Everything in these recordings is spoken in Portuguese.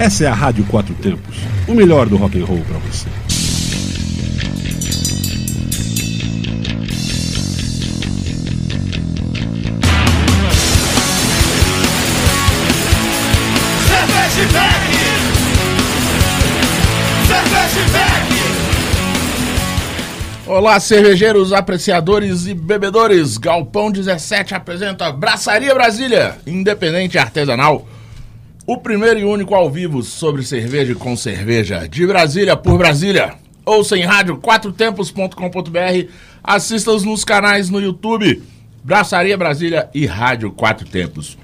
Essa é a Rádio Quatro Tempos, o melhor do rock and roll para você. Olá, cervejeiros, apreciadores e bebedores. Galpão 17 apresenta Braçaria Brasília, independente e artesanal. O primeiro e único ao vivo sobre cerveja com cerveja, de Brasília por Brasília. Ouça em rádio quatrotempos.com.br, assista-os nos canais no YouTube, Braçaria Brasília e Rádio Quatro Tempos.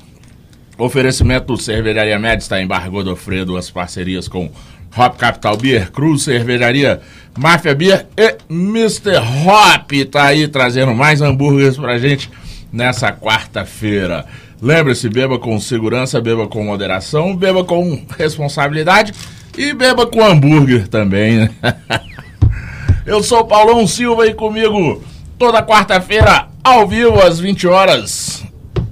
Oferecimento Cervejaria Médica em Barra Godofredo, as parcerias com Hop Capital Beer, Cruz Cervejaria, Máfia Beer e Mr. Hop tá aí trazendo mais hambúrgueres pra gente nessa quarta-feira. Lembre-se, beba com segurança, beba com moderação, beba com responsabilidade e beba com hambúrguer também, né? Eu sou o Paulão Silva e comigo toda quarta-feira, ao vivo, às 20 horas,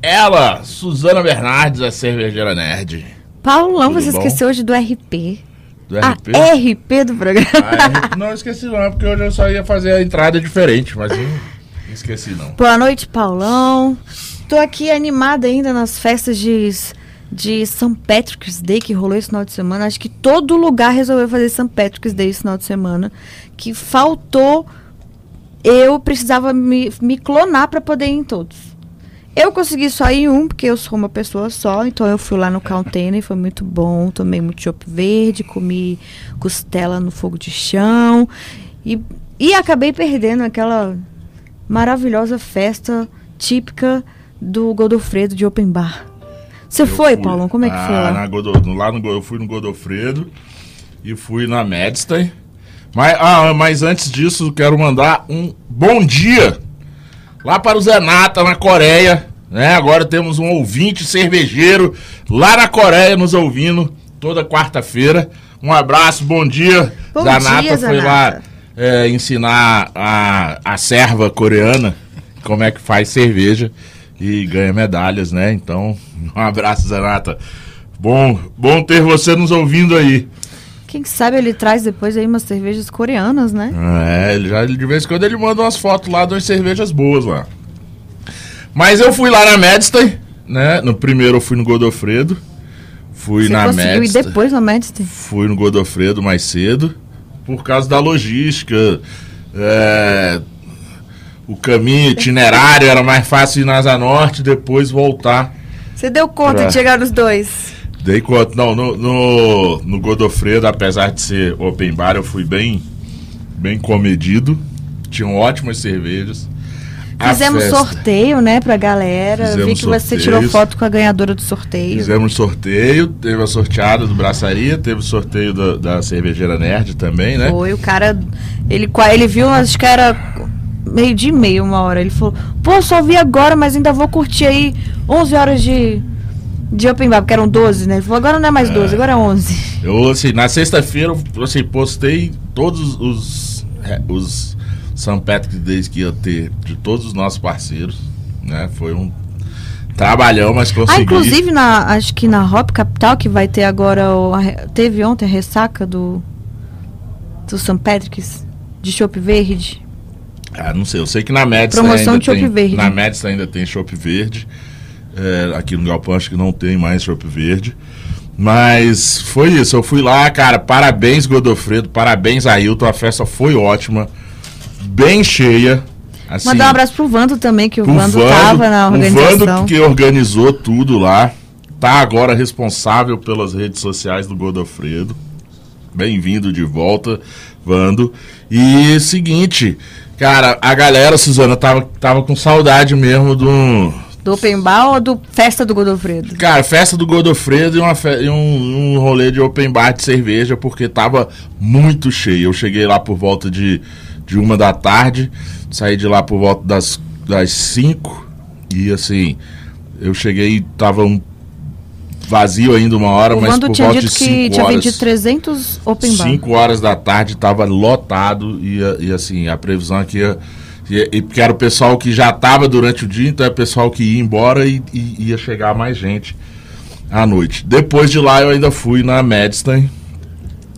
ela, Suzana Bernardes, a cervejeira nerd. Paulão, Tudo você bom? esqueceu hoje do RP. Do Ah, RP? RP do programa. Ah, não esqueci não, porque hoje eu só ia fazer a entrada diferente, mas eu não esqueci não. Boa noite, Paulão. Tô aqui animada ainda nas festas de, de St. Patrick's Day que rolou esse final de semana. Acho que todo lugar resolveu fazer St. Patrick's Day esse final de semana. Que faltou. Eu precisava me, me clonar pra poder ir em todos. Eu consegui só ir em um, porque eu sou uma pessoa só, então eu fui lá no Container, foi muito bom. Tomei muito chopp verde, comi costela no fogo de chão. E, e acabei perdendo aquela maravilhosa festa típica do Godofredo de Open Bar. Você foi, fui. Paulão? Como é que Ah, foi lá? Godo, lá no, eu fui no Godofredo e fui na Medstein. Mas, ah, mas antes disso, quero mandar um bom dia lá para o Zenata, na Coreia. Né? Agora temos um ouvinte cervejeiro lá na Coreia nos ouvindo toda quarta-feira. Um abraço, bom dia. Bom Zanata dia, foi lá Zanata. é, ensinar a, a serva coreana como é que faz cerveja e ganha medalhas, né? Então, um abraço, Zanata. Bom, bom ter você nos ouvindo aí. Quem sabe ele traz depois aí umas cervejas coreanas, né? É, ele já de vez em quando ele manda umas fotos lá de umas cervejas boas lá. Mas eu fui lá na Medstein, né? No primeiro eu fui no Godofredo. Fui Você na Medstein. depois na Medstein? Fui no Godofredo mais cedo, por causa da logística. é, o caminho, itinerário, era mais fácil ir na Asa Norte e depois voltar. Você deu conta Pra- de chegar nos dois. Dei conta. Não, no, no, no Godofredo, apesar de ser open bar, eu fui bem, bem comedido. Tinham ótimas cervejas. A Fizemos festa- sorteio, né, pra galera. Fizemos Vi que você sorteios. tirou foto com a ganhadora do sorteio. Fizemos sorteio, teve a sorteada do Braçaria, teve o sorteio da, da cervejeira Nerd também, né? Foi, o cara. Ele, ele viu, acho que era meio dia e meio, uma hora. Ele falou: pô, só vi agora, mas ainda vou curtir aí 11 horas de, de Open Bar, porque eram 12, né? Ele falou: agora não é mais 12, agora é 11. Eu, assim, na sexta-feira, eu, assim, postei todos os, é, os St. Patrick's Days que ia ter de todos os nossos parceiros, né? Foi um trabalhão, mas consegui. Ah, inclusive, na, acho que na Hop Capital, que vai ter agora. O, a teve ontem a ressaca do. Do St. Patrick's, de Chopp Verde. Ah, não sei, eu sei que na Médici Promoção ainda de tem, verde. Na Médici ainda tem chopp verde. É, aqui no Galpão acho que não tem mais chopp verde. Mas foi isso, eu fui lá, cara, parabéns Godofredo, parabéns Ailton, a festa foi ótima, bem cheia. Assim, Mandar um abraço pro Vando também, que o pro Vando, tava na o organização. Vando que organizou tudo lá, tá agora responsável pelas redes sociais do Godofredo. Bem-vindo de volta, Vando. E seguinte, cara, a galera, Suzana, tava, tava com saudade mesmo do. Do Open Bar ou do Festa do Godofredo? Cara, festa do Godofredo e, uma fe- e um, um rolê de open bar de cerveja, porque tava muito cheio. Eu cheguei lá por volta de, de uma da tarde, saí de lá por volta das, das cinco, e assim, eu cheguei e tava um vazio ainda uma hora, O mas Vando por tinha volta dito de que cinco tinha horas... vendido 300 Open Bar. 5 horas da tarde tava lotado e, e assim, a previsão aqui ia, ia, e porque era o pessoal que já tava durante o dia, então é o pessoal que ia embora e, e ia chegar mais gente à noite. Depois de lá eu ainda fui na Madstein.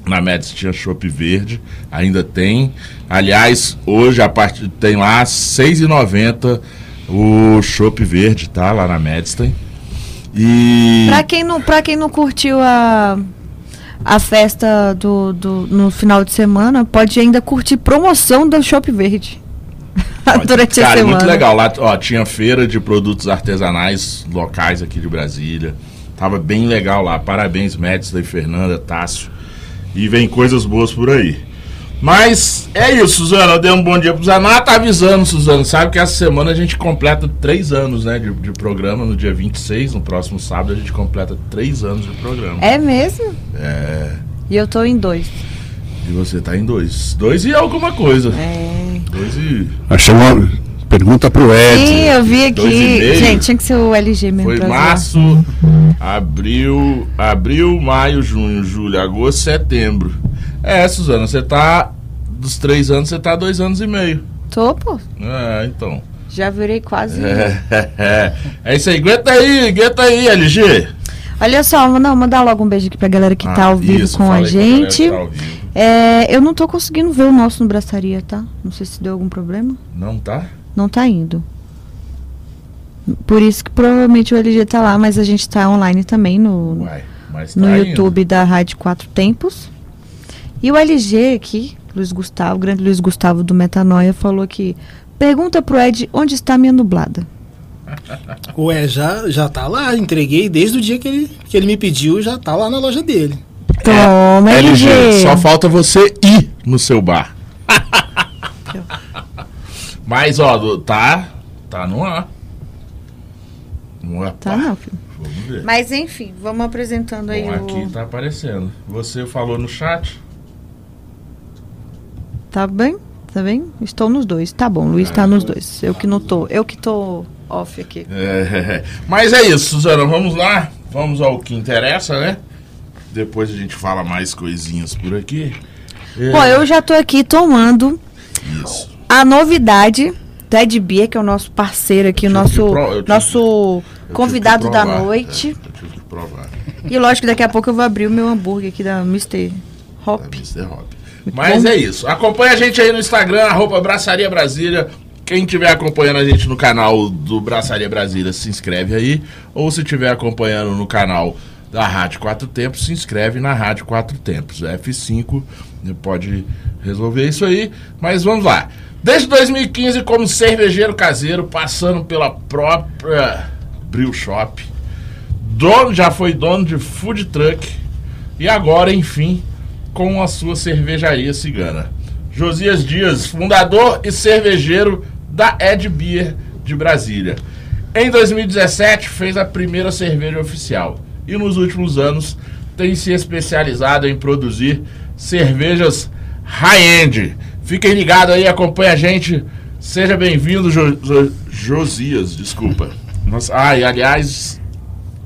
Na Madstein tinha chopp verde, ainda tem. Aliás, hoje a parte tem lá R$ 6,90 o chopp verde, tá? Lá na Madstein. E Pra quem não, pra quem não curtiu a, a festa do, do, no final de semana, pode ainda curtir promoção do Shop Verde. Durante Cara, a semana. muito legal. Lá ó, tinha feira de produtos artesanais locais aqui de Brasília. Tava bem legal lá. Parabéns, Médici, e Fernanda, Tássio. E vem coisas boas por aí. Mas é isso, Suzana. Eu dei um bom dia pro Zaná. Tá avisando, Suzana. Sabe que essa semana a gente completa três anos né, de, de programa. No dia 26, no próximo sábado, a gente completa três anos de programa. É mesmo? É. E eu tô em dois. E você tá em dois. Dois e alguma coisa. É. Dois e. Achei uma pergunta pro Ed. Sim, eu vi dois e aqui. meio. Gente, tinha que ser o LG mesmo. Foi março, abril, abril, maio, junho, julho, agosto, setembro. É, Suzana, você tá. Dos três anos, você tá dois anos e meio. Tô, pô. É, então. Já virei quase. É, é, é isso aí. Aguenta aí, aguenta aí, LG. Olha só, não, mandar logo um beijo aqui pra galera que tá Ah, ao vivo isso, com a gente. tá. É, eu não tô conseguindo ver o nosso no Braçaria, tá? Não sei se deu algum problema. Não tá? Não tá indo. Por isso que provavelmente o LG tá lá, mas a gente tá online também no, Uai, tá no indo. YouTube da Rádio Quatro Tempos. E o LG aqui, Luiz Gustavo, o grande Luiz Gustavo do Metanoia, falou que pergunta pro Ed onde está minha nublada. Ué, já, já tá lá, entreguei desde o dia que ele, que ele me pediu, já tá lá na loja dele. Toma, LG. LG, só falta você ir no seu bar. Mas, ó, tá. Tá no ar. Ar. Tá não, filho. Vamos ver. Mas enfim, vamos apresentando aí Bom, aqui o... tá aparecendo. Você falou no chat? Tá bem? Tá bem? Estou nos dois. Tá bom, Luiz tá nos dois. Eu que não tô. Eu que tô off aqui. É, mas é isso, Suzana. Vamos lá. Vamos ao que interessa, né? Depois a gente fala mais coisinhas por aqui. É, Bom, eu já tô aqui tomando Isso. a novidade do Ed Beer, que é o nosso parceiro aqui, o nosso, nosso convidado da provar. noite. É, eu tive que provar. E lógico que daqui a pouco eu vou abrir o meu hambúrguer aqui da Mr. Hop. É Mr. Hop. Mas é isso. Acompanha a gente aí no Instagram, arroba Braçaria Brasília. Quem estiver acompanhando a gente no canal do Braçaria Brasília, se inscreve aí. Ou se estiver acompanhando no canal da Rádio Quatro Tempos, se inscreve na Rádio Quatro Tempos. F5 pode resolver isso aí. Mas vamos lá. Desde 2015, como cervejeiro caseiro, passando pela própria Brew Shop, dono, já foi dono de food truck e agora, enfim, com a sua cervejaria cigana. Josias Dias, fundador e cervejeiro da Ed Beer de Brasília. Em 2017 fez a primeira cerveja oficial e nos últimos anos tem se especializado em produzir cervejas high-end. Fiquem ligados aí, acompanha a gente. Seja bem-vindo, Jo- Jo- Josias, desculpa. Nossa, ah, e aliás,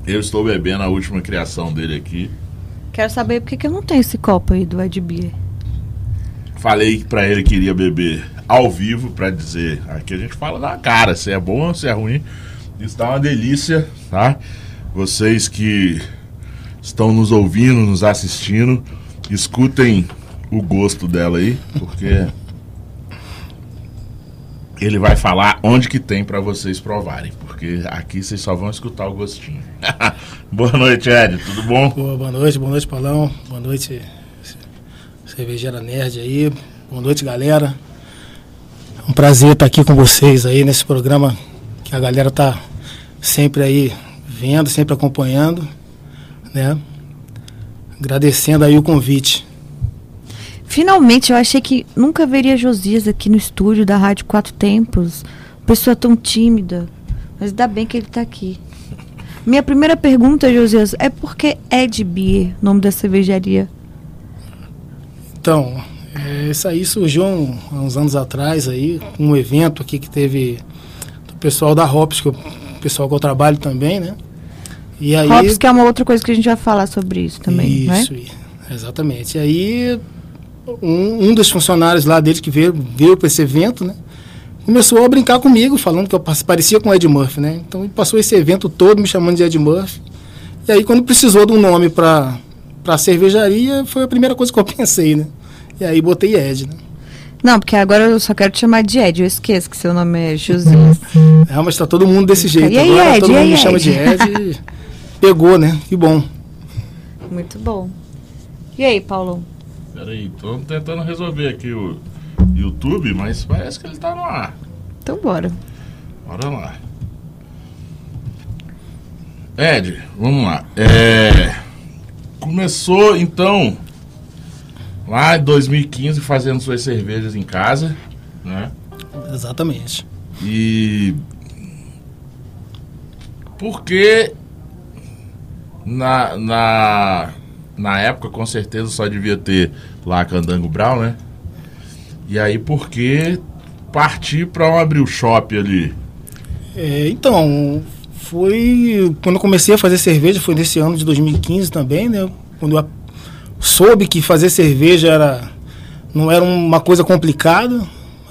eu estou bebendo a última criação dele aqui. Quero saber por que que eu não tenho esse copo aí do Ed Beer. Falei pra ele que iria beber ao vivo pra dizer. Aqui a gente fala na cara, se é bom se é ruim. Isso dá uma delícia, tá? Vocês que estão nos ouvindo, nos assistindo, escutem o gosto dela aí, porque ele vai falar onde que tem pra vocês provarem, porque aqui vocês só vão escutar o gostinho. Boa noite, Ed, tudo bom? Boa, boa noite, boa noite, Paulão. Boa noite, cervejeira nerd aí. Boa noite, galera. É um prazer estar aqui com vocês aí nesse programa que a galera tá sempre aí vendo, sempre acompanhando, né? Agradecendo aí o convite. Finalmente, eu achei que nunca veria Josias aqui no estúdio da Rádio Quatro Tempos. Pessoa tão tímida. Mas ainda bem que ele tá aqui. Minha primeira pergunta, Josias, é por que Ed Beer, nome da cervejaria? Então, é, isso aí surgiu um- há uns anos atrás aí, um evento aqui que teve do pessoal da Hops, que eu, pessoal que eu trabalho também, né? E aí, Hops, que é uma outra coisa que a gente vai falar sobre isso também? Isso, i- exatamente. E aí, um, um dos funcionários lá deles que veio, veio para esse evento, né? Começou a brincar comigo, falando que eu pa- parecia com o Ed Murphy, né? Então, ele passou esse evento todo me chamando de Ed Murphy. E aí, quando precisou de um nome para a cervejaria, foi a primeira coisa que eu pensei, né? E aí botei Ed, né? Não, porque agora eu só quero te chamar de Ed. Eu esqueço que seu nome é Josias. É, mas tá todo mundo desse jeito. E aí, agora Ed? todo E mundo me chama de Ed. e Pegou, né? Que bom. Muito bom. E aí, Paulo? Peraí, tô tentando resolver aqui o YouTube, mas parece que ele tá no ar. Então bora. Bora lá. Ed, vamos lá. É, começou então lá em 2015 fazendo suas cervejas em casa, né? Exatamente. E porque na, na, na época com certeza só devia ter lá Candango Brown, né? E aí por que partir para um abrir o shop ali? É, então, foi. Quando eu comecei a fazer cerveja, foi nesse ano de 2015 também, né? Quando eu a- soube que fazer cerveja era, não era uma coisa complicada.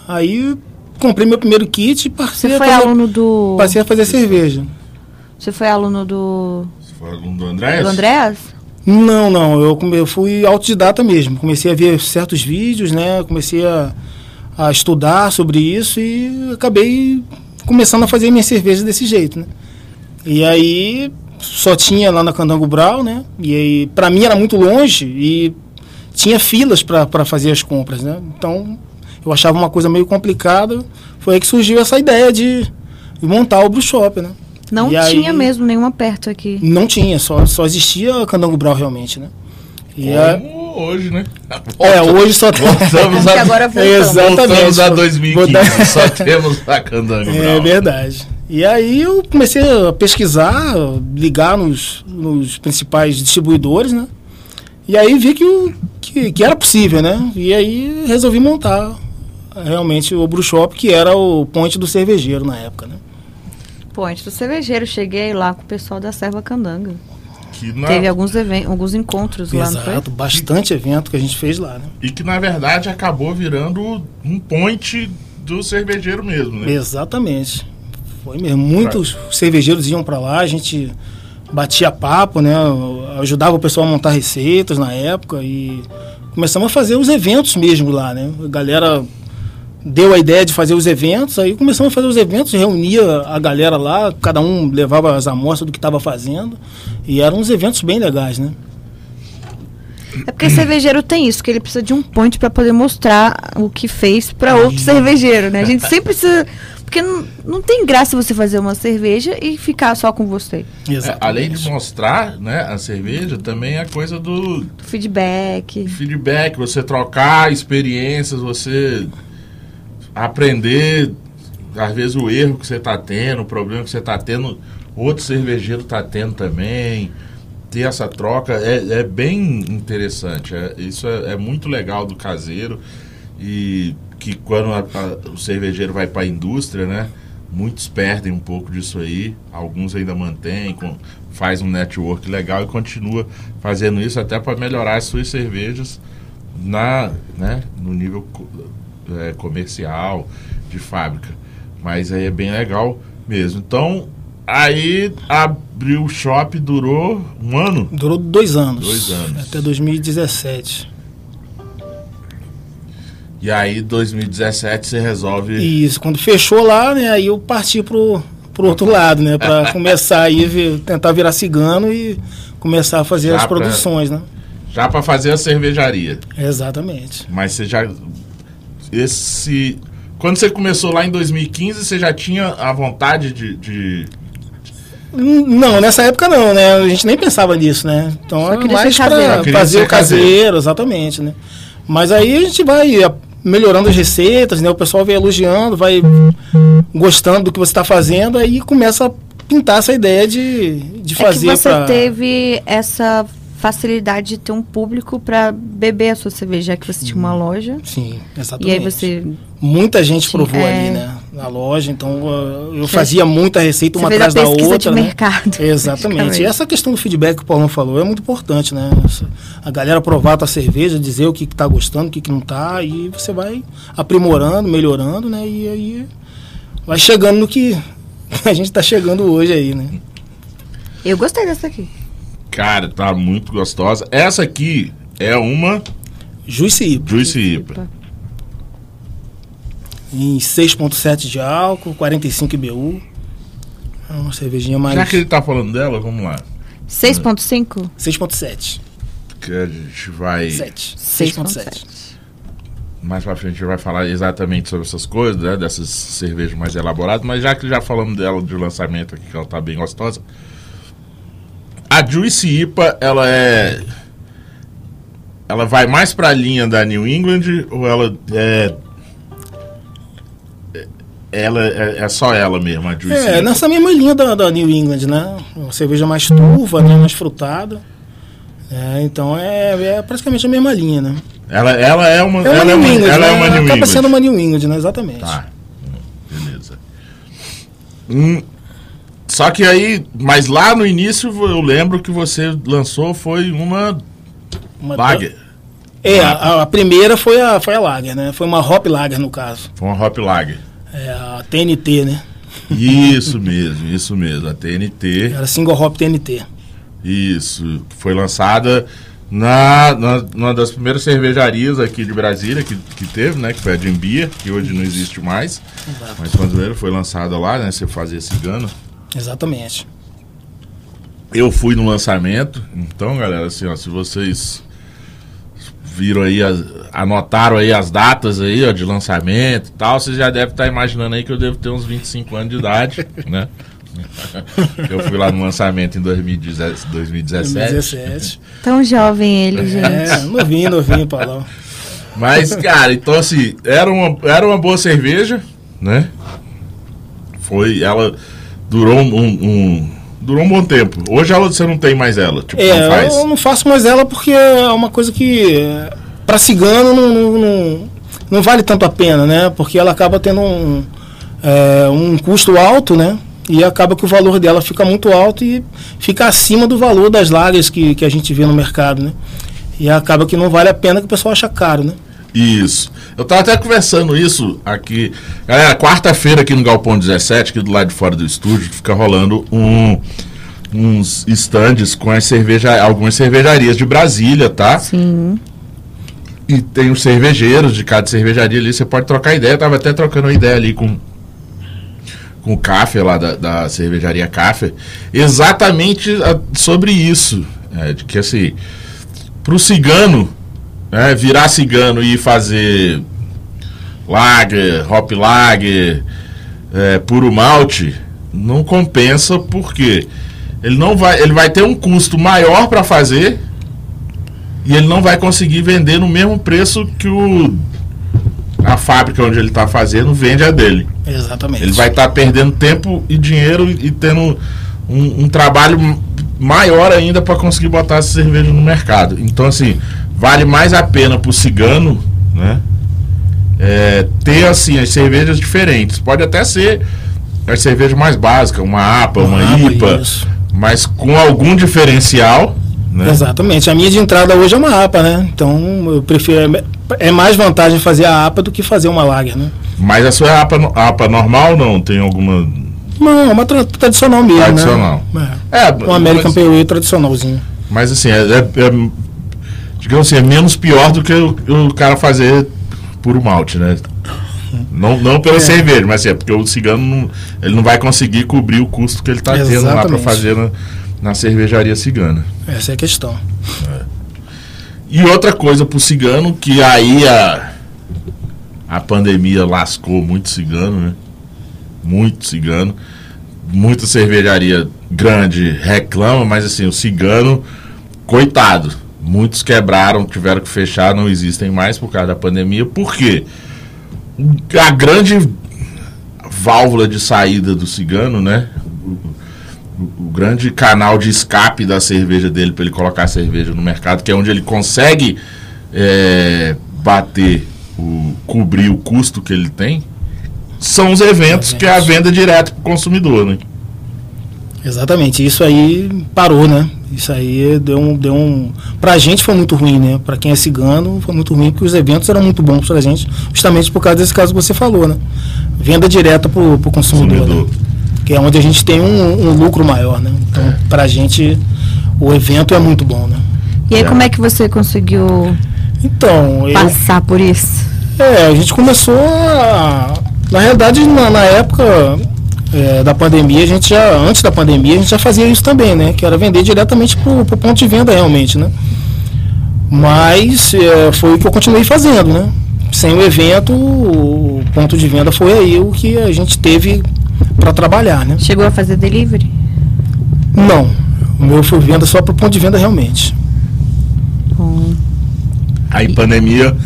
Aí comprei meu primeiro kit e Você passei, a foi fazer, aluno do. passei a fazer cerveja. Você foi aluno do. Você foi aluno do André? Do Andréas? Não, não, eu, eu fui autodidata mesmo. Comecei a ver certos vídeos, né? Comecei a, a estudar sobre isso e acabei começando a fazer minha cerveja desse jeito, né? E aí só tinha lá na Candango Brau, né? E aí para mim era muito longe e tinha filas para fazer as compras, né? Então eu achava uma coisa meio complicada. Foi aí que surgiu essa ideia de, de montar o brew shop, né? Não E aí- tinha mesmo nenhuma perto aqui. Não tinha, só, só existia a Candango Brau realmente, né? E a- Como hoje, né? é, hoje só tem. Voltamos a, agora voltamos. Exatamente. voltamos a 2015. Botar- Só temos a Candango É Brown. verdade. E aí eu comecei a pesquisar, ligar nos, nos principais distribuidores, né? E aí vi que, o, que, que era possível, né? E aí resolvi montar realmente o Brew Shop, que era o ponte do cervejeiro na época, né? Antes do cervejeiro, cheguei lá com o pessoal da Serva Candanga. Que na- Teve alguns, even- alguns encontros lá, não foi? Exato, bastante evento que a gente fez lá, né? E que na verdade acabou virando um point do cervejeiro mesmo, né? Exatamente. Foi mesmo. Muitos cervejeiros iam para lá, a gente batia papo, né? Ajudava o pessoal a montar receitas na época e começamos a fazer os eventos mesmo lá, né? A galera deu a ideia de fazer os eventos, aí começamos a fazer os eventos, reunia a galera lá, cada um levava as amostras do que estava fazendo e eram uns eventos bem legais, né? É porque cervejeiro tem isso, que ele precisa de um point pra poder mostrar o que fez pra outro cervejeiro, né? A gente sempre precisa. Porque não, não tem graça você fazer uma cerveja e ficar só com você. É, além de mostrar né, a cerveja, também é a coisa do Feedback. feedback, você trocar experiências, você aprender, às vezes, o erro que você está tendo, o problema que você está tendo, outro cervejeiro está tendo também. Ter essa troca é, é bem interessante. é- isso é, é muito legal do caseiro. E que quando a- a- o cervejeiro vai para a indústria, né? Muitos perdem um pouco disso aí. Alguns ainda mantêm, com, faz um network legal e continua fazendo isso até para melhorar as suas cervejas na, né, no nível é, comercial de fábrica. Mas aí é bem legal mesmo. Então, aí abriu o shop, durou um ano. Durou dois anos. Dois anos. Até 2017. E aí, 2017, você resolve. Isso, quando fechou lá, né, aí eu parti pro, pro outro lado, né, para começar aí, ver- tentar virar cigano e começar a fazer Já as pra- produções, né? Já para fazer a cervejaria. Exatamente. Mas você já. Esse. Quando você começou lá em 2015, você já tinha a vontade de. de- Hum, Não, nessa época não, né? A gente nem pensava nisso, né? Então Só era mais para fazer o caseiro, exatamente, né? Mas aí a gente vai melhorando as receitas, né? O pessoal vai elogiando, vai gostando do que você está fazendo, aí começa a pintar essa ideia de, de É que fazer você pra- teve essa facilidade de ter um público pra beber a sua cerveja, já que você tinha uma loja. Sim, E exatamente. aí você, Muita gente provou é. ali, né? Na loja, então eu fazia muita receita uma atrás da outra. de né? mercado. Exatamente. E essa questão do feedback que o Paulão falou é muito importante, né? A galera provar a tua cerveja, dizer o que, que tá gostando, o que, que não tá, e você vai aprimorando, melhorando, né? E aí vai chegando no que a gente tá chegando hoje aí, né? Eu gostei dessa aqui. Cara, tá muito gostosa. Essa aqui é uma Juice IPA. Juice IPA. Em 6.7 de álcool, 45 IBU. É uma cervejinha mais... Já que ele tá falando dela, vamos lá. 6.5? 6.7. Que a gente vai. 7. 6.7. 6.7. Mais pra frente a gente vai falar exatamente sobre essas coisas, né? Dessas cervejas mais elaboradas, mas já que já falamos dela de lançamento aqui, que ela tá bem gostosa. A Juice IPA, ela é. Ela vai mais pra linha da New England ou ela é. é- Ela é, é só ela mesmo, a Juice É, IPA. nessa mesma linha da, da New England, né? Uma cerveja mais turva, né? mais frutada. É, então é, é praticamente a mesma linha, né? Ela, ela é uma. É uma ela é New uma, England, ela é né? uma New Acaba England. sendo uma New England, né? Exatamente. Tá. Beleza. Hum, só que aí, mas lá no início eu lembro que você lançou foi uma Uma Lager. É, a, a primeira foi a, foi a Lager, né? Foi uma Hop Lager, no caso. Foi uma Hop Lager. É, a TNT, né? Isso mesmo, isso mesmo. A TNT. Era Single Hop TNT. Isso. Foi lançada na, na, numa das primeiras cervejarias aqui de Brasília que, que teve, né? Que foi a Jimbia, que hoje não existe mais. Exato. Mas quando ele foi lançada lá, né? Você fazia cigano. Exatamente. Eu fui no lançamento, então, galera, assim, ó, se vocês viram aí, as- anotaram aí as datas aí, ó, de lançamento e tal, vocês já devem estar imaginando aí que eu devo ter uns 25 anos de idade, né? Eu fui lá no lançamento em 2017. 2017. 2017. Tão jovem ele, gente. É, novinho, novinho, Paulão. Mas, cara, então assim, era uma, era uma boa cerveja, né? Foi, ela durou um, um- durou um bom tempo. Hoje ela, você não tem mais ela, tipo, É, não faz. eu não faço mais ela porque é uma coisa que pra cigano não, não, não, não vale tanto a pena, né? Porque ela acaba tendo um, é, um custo alto, né? E acaba que o valor dela fica muito alto e fica acima do valor das lagas que, que a gente vê no mercado, né? E acaba que não vale a pena que o pessoal acha caro, né? Isso. Eu tava até conversando isso aqui. Galera, quarta-feira aqui no Galpão 17, aqui do lado de fora do estúdio, fica rolando um, uns estandes com as cerveja, algumas cervejarias de Brasília, tá? Sim. E tem os cervejeiros de cada cervejaria ali, você pode trocar ideia. Eu tava até trocando uma ideia ali com, com o Café lá da, da cervejaria Café, exatamente a- sobre isso. É, de que assim, pro cigano, né, virar cigano e fazer lager, hop lager, é, puro malte, não compensa porque ele não vai, ele vai ter um custo maior para fazer e ele não vai conseguir vender no mesmo preço que o a fábrica onde ele está fazendo vende a dele. Exatamente. Ele vai estar perdendo tempo e dinheiro e tendo um, um trabalho maior ainda para conseguir botar essa cerveja no mercado. Então, assim, vale mais a pena para o cigano, né? é, ter assim as cervejas diferentes. Pode até ser as cervejas mais básicas, uma APA, uma, Uma APA, IPA, isso. mas com algum diferencial, né? Exatamente. A minha de entrada hoje é uma APA, né? Então eu prefiro. É mais vantagem fazer a APA do que fazer uma Lager, né? Mas a sua é APA, APA normal não? Tem alguma. Não, é uma tra- tradicional mesmo, Tradicional. né? É, É. Um American mas, Pale Ale tradicionalzinho. mas assim, é, é- é- digamos assim, é menos pior do que o, o cara fazer puro malte, né? Não, não pela É. cerveja, mas é porque o cigano não, ele não vai conseguir cobrir o custo que ele está tendo lá para fazer na, na cervejaria cigana. Essa é a questão. E outra coisa pro cigano, que aí a, a pandemia lascou muito cigano, né? Muito cigano. Muita cervejaria grande reclama, mas assim, o cigano, coitado. Muitos quebraram, tiveram que fechar, não existem mais por causa da pandemia. Por quê? A grande válvula de saída do cigano, né? o grande canal de escape da cerveja dele para ele colocar a cerveja no mercado, que é onde ele consegue é, bater, o, cobrir o custo que ele tem, são os eventos, que é a venda direto para o consumidor, né? Exatamente. Isso aí parou, né? Isso aí deu um. Deu um pra gente foi muito ruim, né? Pra quem é cigano foi muito ruim, porque os eventos eram muito bons pra gente, justamente por causa desse caso que você falou, né? Venda direta pro, pro consumidor. Consumidor. né? Que é onde a gente tem um, um lucro maior, né? Então, É. pra gente, o evento é muito bom, né? E aí, É. como é que você conseguiu Então, eu, passar por isso? é, a gente começou a, na realidade na, na época é, da pandemia, a gente já antes da pandemia a gente já fazia isso também, né? Que era vender diretamente pro, pro ponto de venda realmente, né? Mas é, foi o que eu continuei fazendo, né? Sem o evento, o ponto de venda foi aí o que a gente teve para trabalhar, né? Chegou a fazer delivery? Não, o meu foi venda só para o ponto de venda realmente. Bom, Aí pandemia,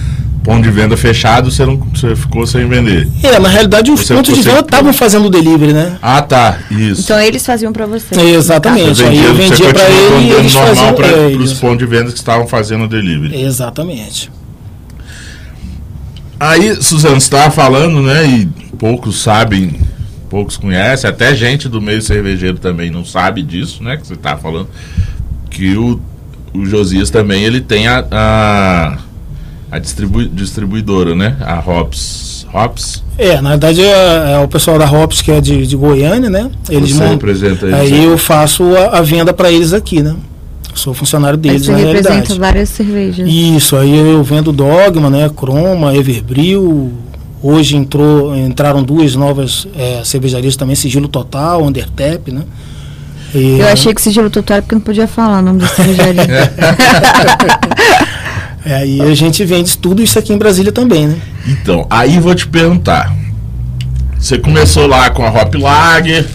ponto de venda fechado, você, não, você ficou sem vender. É, na realidade os Você- pontos de venda estavam fazendo delivery, né? Ah, tá. Isso. Então eles faziam pra você. Exatamente. Você Aí eu vendia para ele e eles normal faziam para é, os pontos de venda que estavam fazendo delivery. Exatamente. Aí, Suzano, você estava falando, né? E poucos sabem, poucos conhecem, até gente do meio cervejeiro também não sabe disso, né? Que você estava falando. Que o, o Josias também ele tem a, a, a distribui, distribuidora, né? A Hops. Hops? É, na verdade é, é o pessoal da Hops que é de, de Goiânia, né? Eles Você representa eles Aí aí. eu faço a, a venda para eles aqui, né? Sou funcionário deles você na representa realidade. várias cervejas. Isso, aí eu vendo Dogma, né? Croma, Everbril. Hoje entrou, entraram duas novas é, cervejarias também, Sigilo Total, Undertap, né? E- Eu achei que sigilo total era porque não podia falar o nome da cervejaria. É, aí a gente vende tudo isso aqui em Brasília também, né? Então, aí vou te perguntar. Você começou lá com a Hop Lager,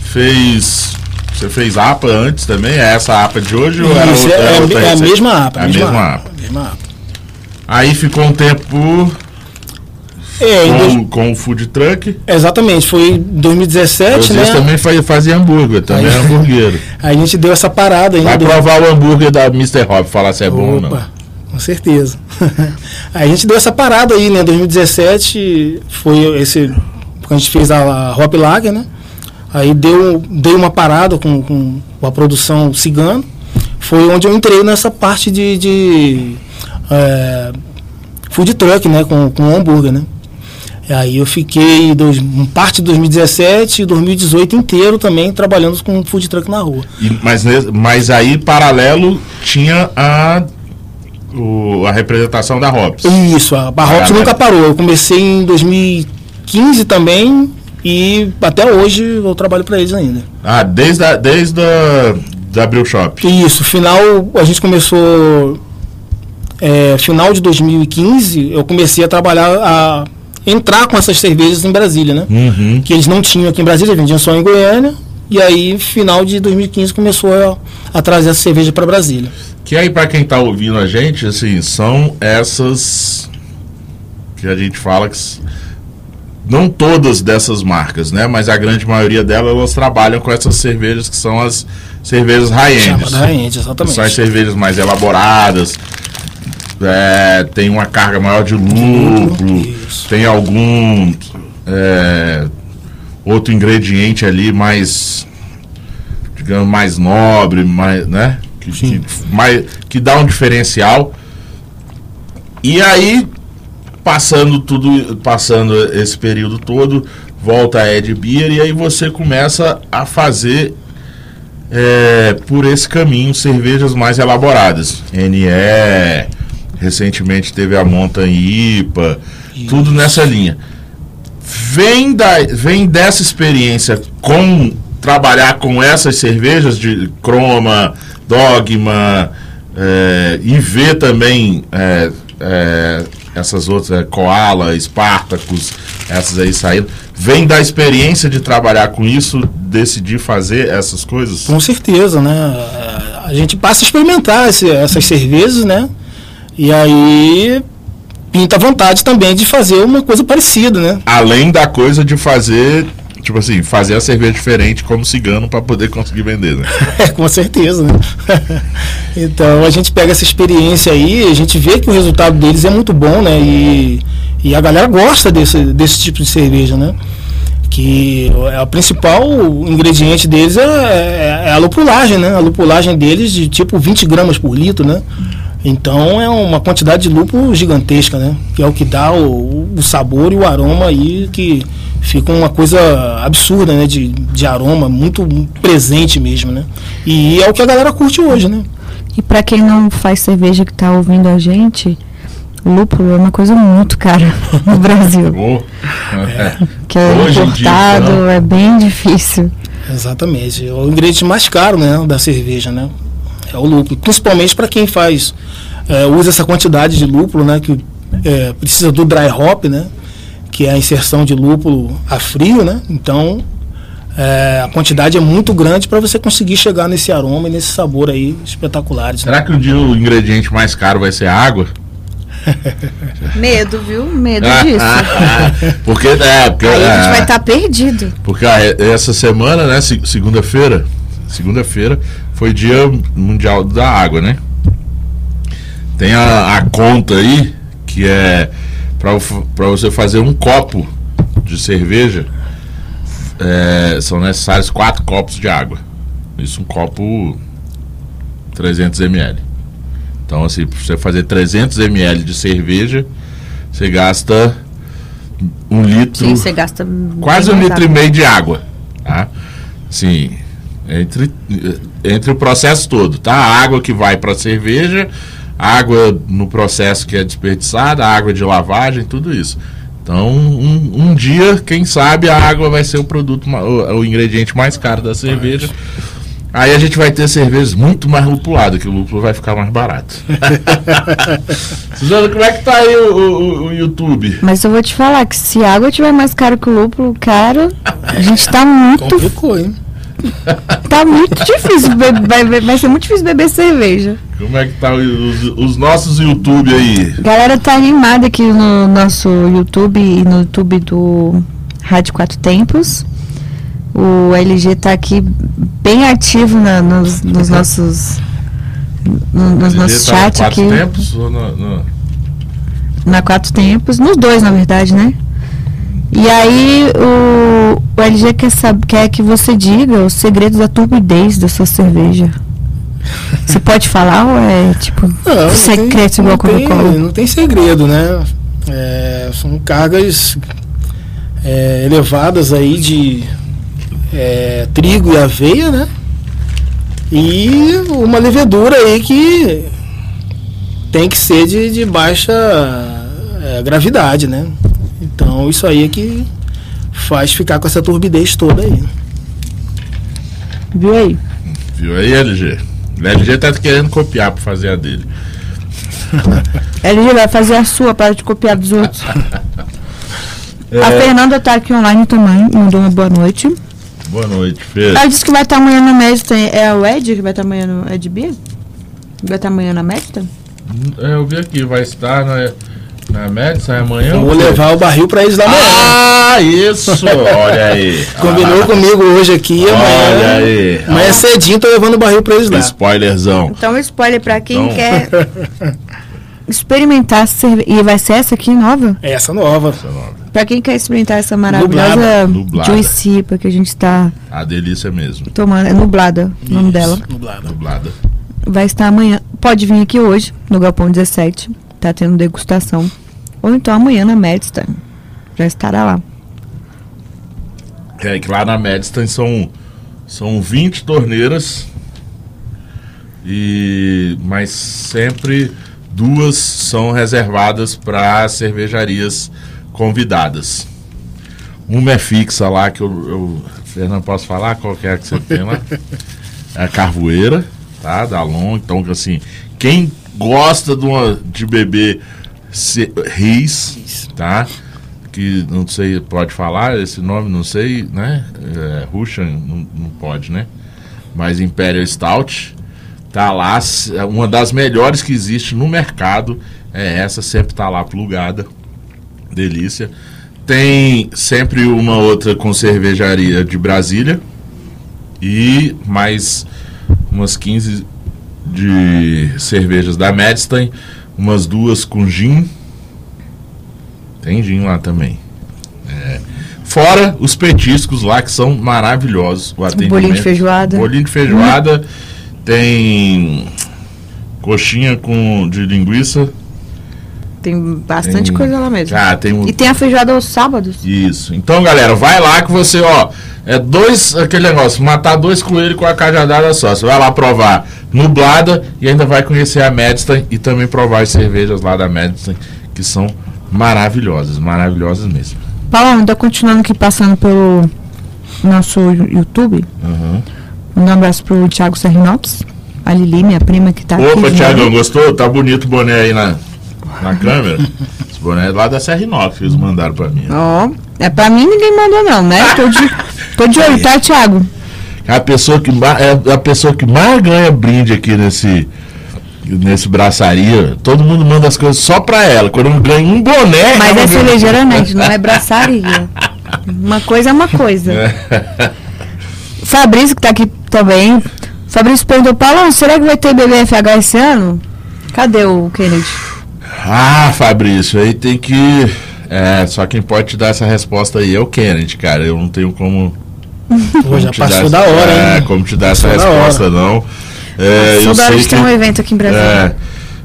fez. Você fez APA antes também? É essa APA de hoje ou era Isso, outra? é, outra é a mesma APA. É a mesma APA. mesma APA. Aí ficou um tempo É, em dois- com, com o food truck. exatamente, foi em 2017, Vocês né? também fazia, fazia hambúrguer, também é Aí- hambúrguer. A gente deu essa parada ainda. Vai provar o hambúrguer da Mr. Hop, falar se é bom ou não. Com certeza. a gente deu essa parada aí, né? 2017 foi esse. Quando a gente fez a, a Hop Lager, né? Aí deu, dei uma parada com, com a produção cigano. Foi onde eu entrei nessa parte de, de é, food truck, né? Com, com hambúrguer, né? E aí eu fiquei dois, parte de 2017 e 2018 inteiro também trabalhando com food truck na rua. E- mas, mas aí, paralelo, tinha a, o- a representação da Hops. Isso, a Ah, nunca parou. Eu comecei em 2015 também e até hoje eu trabalho para eles ainda. Ah, desde a, desde a, da Abril Shop. Isso, final a gente começou é, final de 2015, eu comecei a trabalhar a entrar com essas cervejas em Brasília, né? Uhum. Que eles não tinham aqui em Brasília, vendiam só em Goiânia. E aí, final de 2015, começou a, a trazer essa cerveja para Brasília. Que aí, pra quem tá ouvindo a gente, assim, são essas que a gente fala que. Não todas dessas marcas, né? Mas a grande maioria delas, elas trabalham com essas cervejas que são as cervejas high-end. Exatamente. São as cervejas mais elaboradas, é, tem uma carga maior de lúpulo, Isso. tem algum é, outro ingrediente ali mais, digamos, mais nobre, mais, né? Que, que, mais, que dá um diferencial. E aí, passando tudo, passando esse período todo, volta a Ed Beer e aí você começa a fazer é, por esse caminho cervejas mais elaboradas. NE, recentemente teve a Mountain IPA, tudo nessa linha. Vem, da, vem dessa experiência com trabalhar com essas cervejas de Croma, Dogma, é, e ver também é, é, essas outras, Koala, Spartacus, essas aí saindo. Vem da experiência de trabalhar com isso, decidir fazer essas coisas? Com certeza, né? A gente passa a experimentar esse- essas cervejas, né? E aí pinta a vontade também de fazer uma coisa parecida, né? Além da coisa de fazer, tipo assim, fazer a cerveja diferente como cigano para poder conseguir vender, né? É, com certeza, né? então a gente pega essa experiência aí, a gente vê que o resultado deles é muito bom, né? E, e a galera gosta desse, desse tipo de cerveja, né? Que é o principal ingrediente deles é, é- é a lupulagem, né? A lupulagem deles de tipo 20 gramas por litro, né? Então é uma quantidade de lúpulo gigantesca, né? Que é o que dá o, o sabor e o aroma aí que fica uma coisa absurda, né? De, de aroma, muito presente mesmo, né? E é o que a galera curte hoje, né? E para quem não faz cerveja que tá ouvindo a gente, lúpulo é uma coisa muito cara no Brasil. Oh, é. Que é Hoje importado, dia, é bem difícil. Exatamente. É o ingrediente mais caro, né, da cerveja, né? É o lúpulo. Principalmente para quem faz, é, usa essa quantidade de lúpulo, né? Que é, precisa do dry hop, né? Que é a inserção de lúpulo a frio, né? Então é, a quantidade é muito grande para você conseguir chegar nesse aroma e nesse sabor aí espetaculares. né? Será que um dia o ingrediente mais caro vai ser a água? Medo, viu? Medo Ah, disso. porque, é, porque, Aí a gente é, vai estar perdido. porque ah, essa semana, né, se- segunda-feira, segunda-feira foi dia mundial da água, né? Tem a, a conta aí que é para você fazer um copo de cerveja é, são necessários quatro copos de água. Isso um copo 300 ml. Então, assim, para você fazer 300 ml de cerveja, você gasta um litro, Sim, você gasta. quase um litro e água. meio de água. Tá? Sim, entre, entre o processo todo, tá? A água que vai para a cerveja, água no processo que é desperdiçada, água de lavagem, tudo isso. Então, um, um dia, quem sabe, a água vai ser o produto, o, o ingrediente mais caro da cerveja. Aí a gente vai ter cervejas muito mais lupuladas, que o lúpulo vai ficar mais barato. Suzana, como é que tá aí o, o- o YouTube? Mas eu vou te falar que se a água tiver mais caro que o lúpulo, cara, a gente tá muito. Complicou, hein? Tá muito difícil. be- Vai, ser muito difícil beber cerveja. Como é que tá os, os nossos YouTube aí? Galera tá animada aqui no nosso YouTube e no YouTube do Rádio Quatro Tempos. O LG tá aqui bem ativo na- nos, nos nossos. no- nos nossos tá chats Quatro aqui. Tempos, ou no- no- Na Quatro Tempos. Nos dois, na verdade, né? E aí o, o LG quer, quer que você diga os segredos da turbidez da sua cerveja. Você pode falar ou é tipo Não, não secreto tem- igual não tem, não tem segredo, né? É, são cargas é, elevadas aí de é, trigo e aveia, né? E uma levedura aí que tem que ser de, de baixa é, gravidade, né? Então isso aí é que faz ficar com essa turbidez toda aí. Viu aí? Viu aí, LG? O LG tá querendo copiar pra fazer a dele. LG vai fazer a sua para de copiar dos outros. É. A Fernanda tá aqui online também, mandou uma boa noite. Boa noite, Fê. Ela disse que vai estar amanhã na Médita. É o Ed que vai estar amanhã no Ed Bia? Vai estar amanhã na Médita? É, Eu vi aqui, vai estar na, na Médici amanhã. Eu vou ou quê? levar o barril para eles da manhã. Ah, isso! Olha aí. Combinou comigo hoje aqui, Olha amanhã. aí. Amanhã cedinho tô levando o barril pra eles lá. Spoilerzão. Então, spoiler pra quem Então. quer experimentar cerveja. E vai ser essa aqui nova? É Essa nova. Pra quem quer experimentar essa maravilhosa Nublada, nublada. Juicy que a gente tá A delícia mesmo. tomando. É nublada o nome dela. Nublada. Dublada. Vai estar amanhã. Pode vir aqui hoje, no Galpão 17. Tá tendo degustação. Ou então amanhã na Medstein. Já estará lá. É que lá na Medstan são, são 20 torneiras. E mas sempre duas são reservadas para cervejarias convidadas. Uma é fixa lá que eu, eu Fernando, posso falar qual que é que você tem lá? É a Carvoeira, tá? Da Long. Então, assim, quem gosta de, uma, de beber Riz, tá? Que não sei, pode falar esse nome, não sei, né? É, Russian, não, não pode, né? Mas Imperial Stout, tá lá, é uma das melhores que existe no mercado. É essa, sempre tá lá plugada. Delícia. Tem sempre uma outra com cervejaria de Brasília. E mais umas 15 de cervejas da Medstein. Umas duas com gin. Tem gin lá também. É. Fora os petiscos lá que são maravilhosos. O atendimento. bolinho de feijoada. Bolinho de feijoada. Tem coxinha com, de linguiça. Tem bastante Tem- coisa lá mesmo. Ah, tem um, E tem a feijoada aos sábados. Isso. Então, galera, vai lá que você, ó, é dois, aquele negócio, matar dois coelhos com a cajadada só. Você vai lá provar nublada e ainda vai conhecer a Madison e também provar as cervejas lá da Madison, que são maravilhosas, maravilhosas mesmo. Paulo, ainda continuando aqui passando pelo nosso YouTube. Uhum. Um abraço pro Thiago Serrinops, a Lili, minha prima que tá aqui. Opa, junto. Thiagão, gostou? Tá bonito o boné aí na, na câmera. Esse boné é lá da Serra Inox que eles mandaram pra mim. Ó, é pra mim ninguém mandou não, né? Tô de, tô de olho, tá, Thiago? É a pessoa que mais, é a pessoa que mais ganha brinde aqui nesse nesse braçaria. Todo mundo manda as coisas só pra ela. Quando eu ganho um boné, Mas ela é net, não é braçaria. Uma coisa é uma coisa. Fabrício, que tá aqui também. Fabrício perguntou, Paulo, será que vai ter BBFH esse ano? Cadê o Kennedy? Ah, Fabrício, aí tem que é, só quem pode te dar essa resposta aí é o Kennedy, cara. Eu não tenho como Pô, como já passou essa- da hora, é, hein? como te dar essa Passou da resposta não. É, eu sei de que ter um evento aqui em Brasília. É,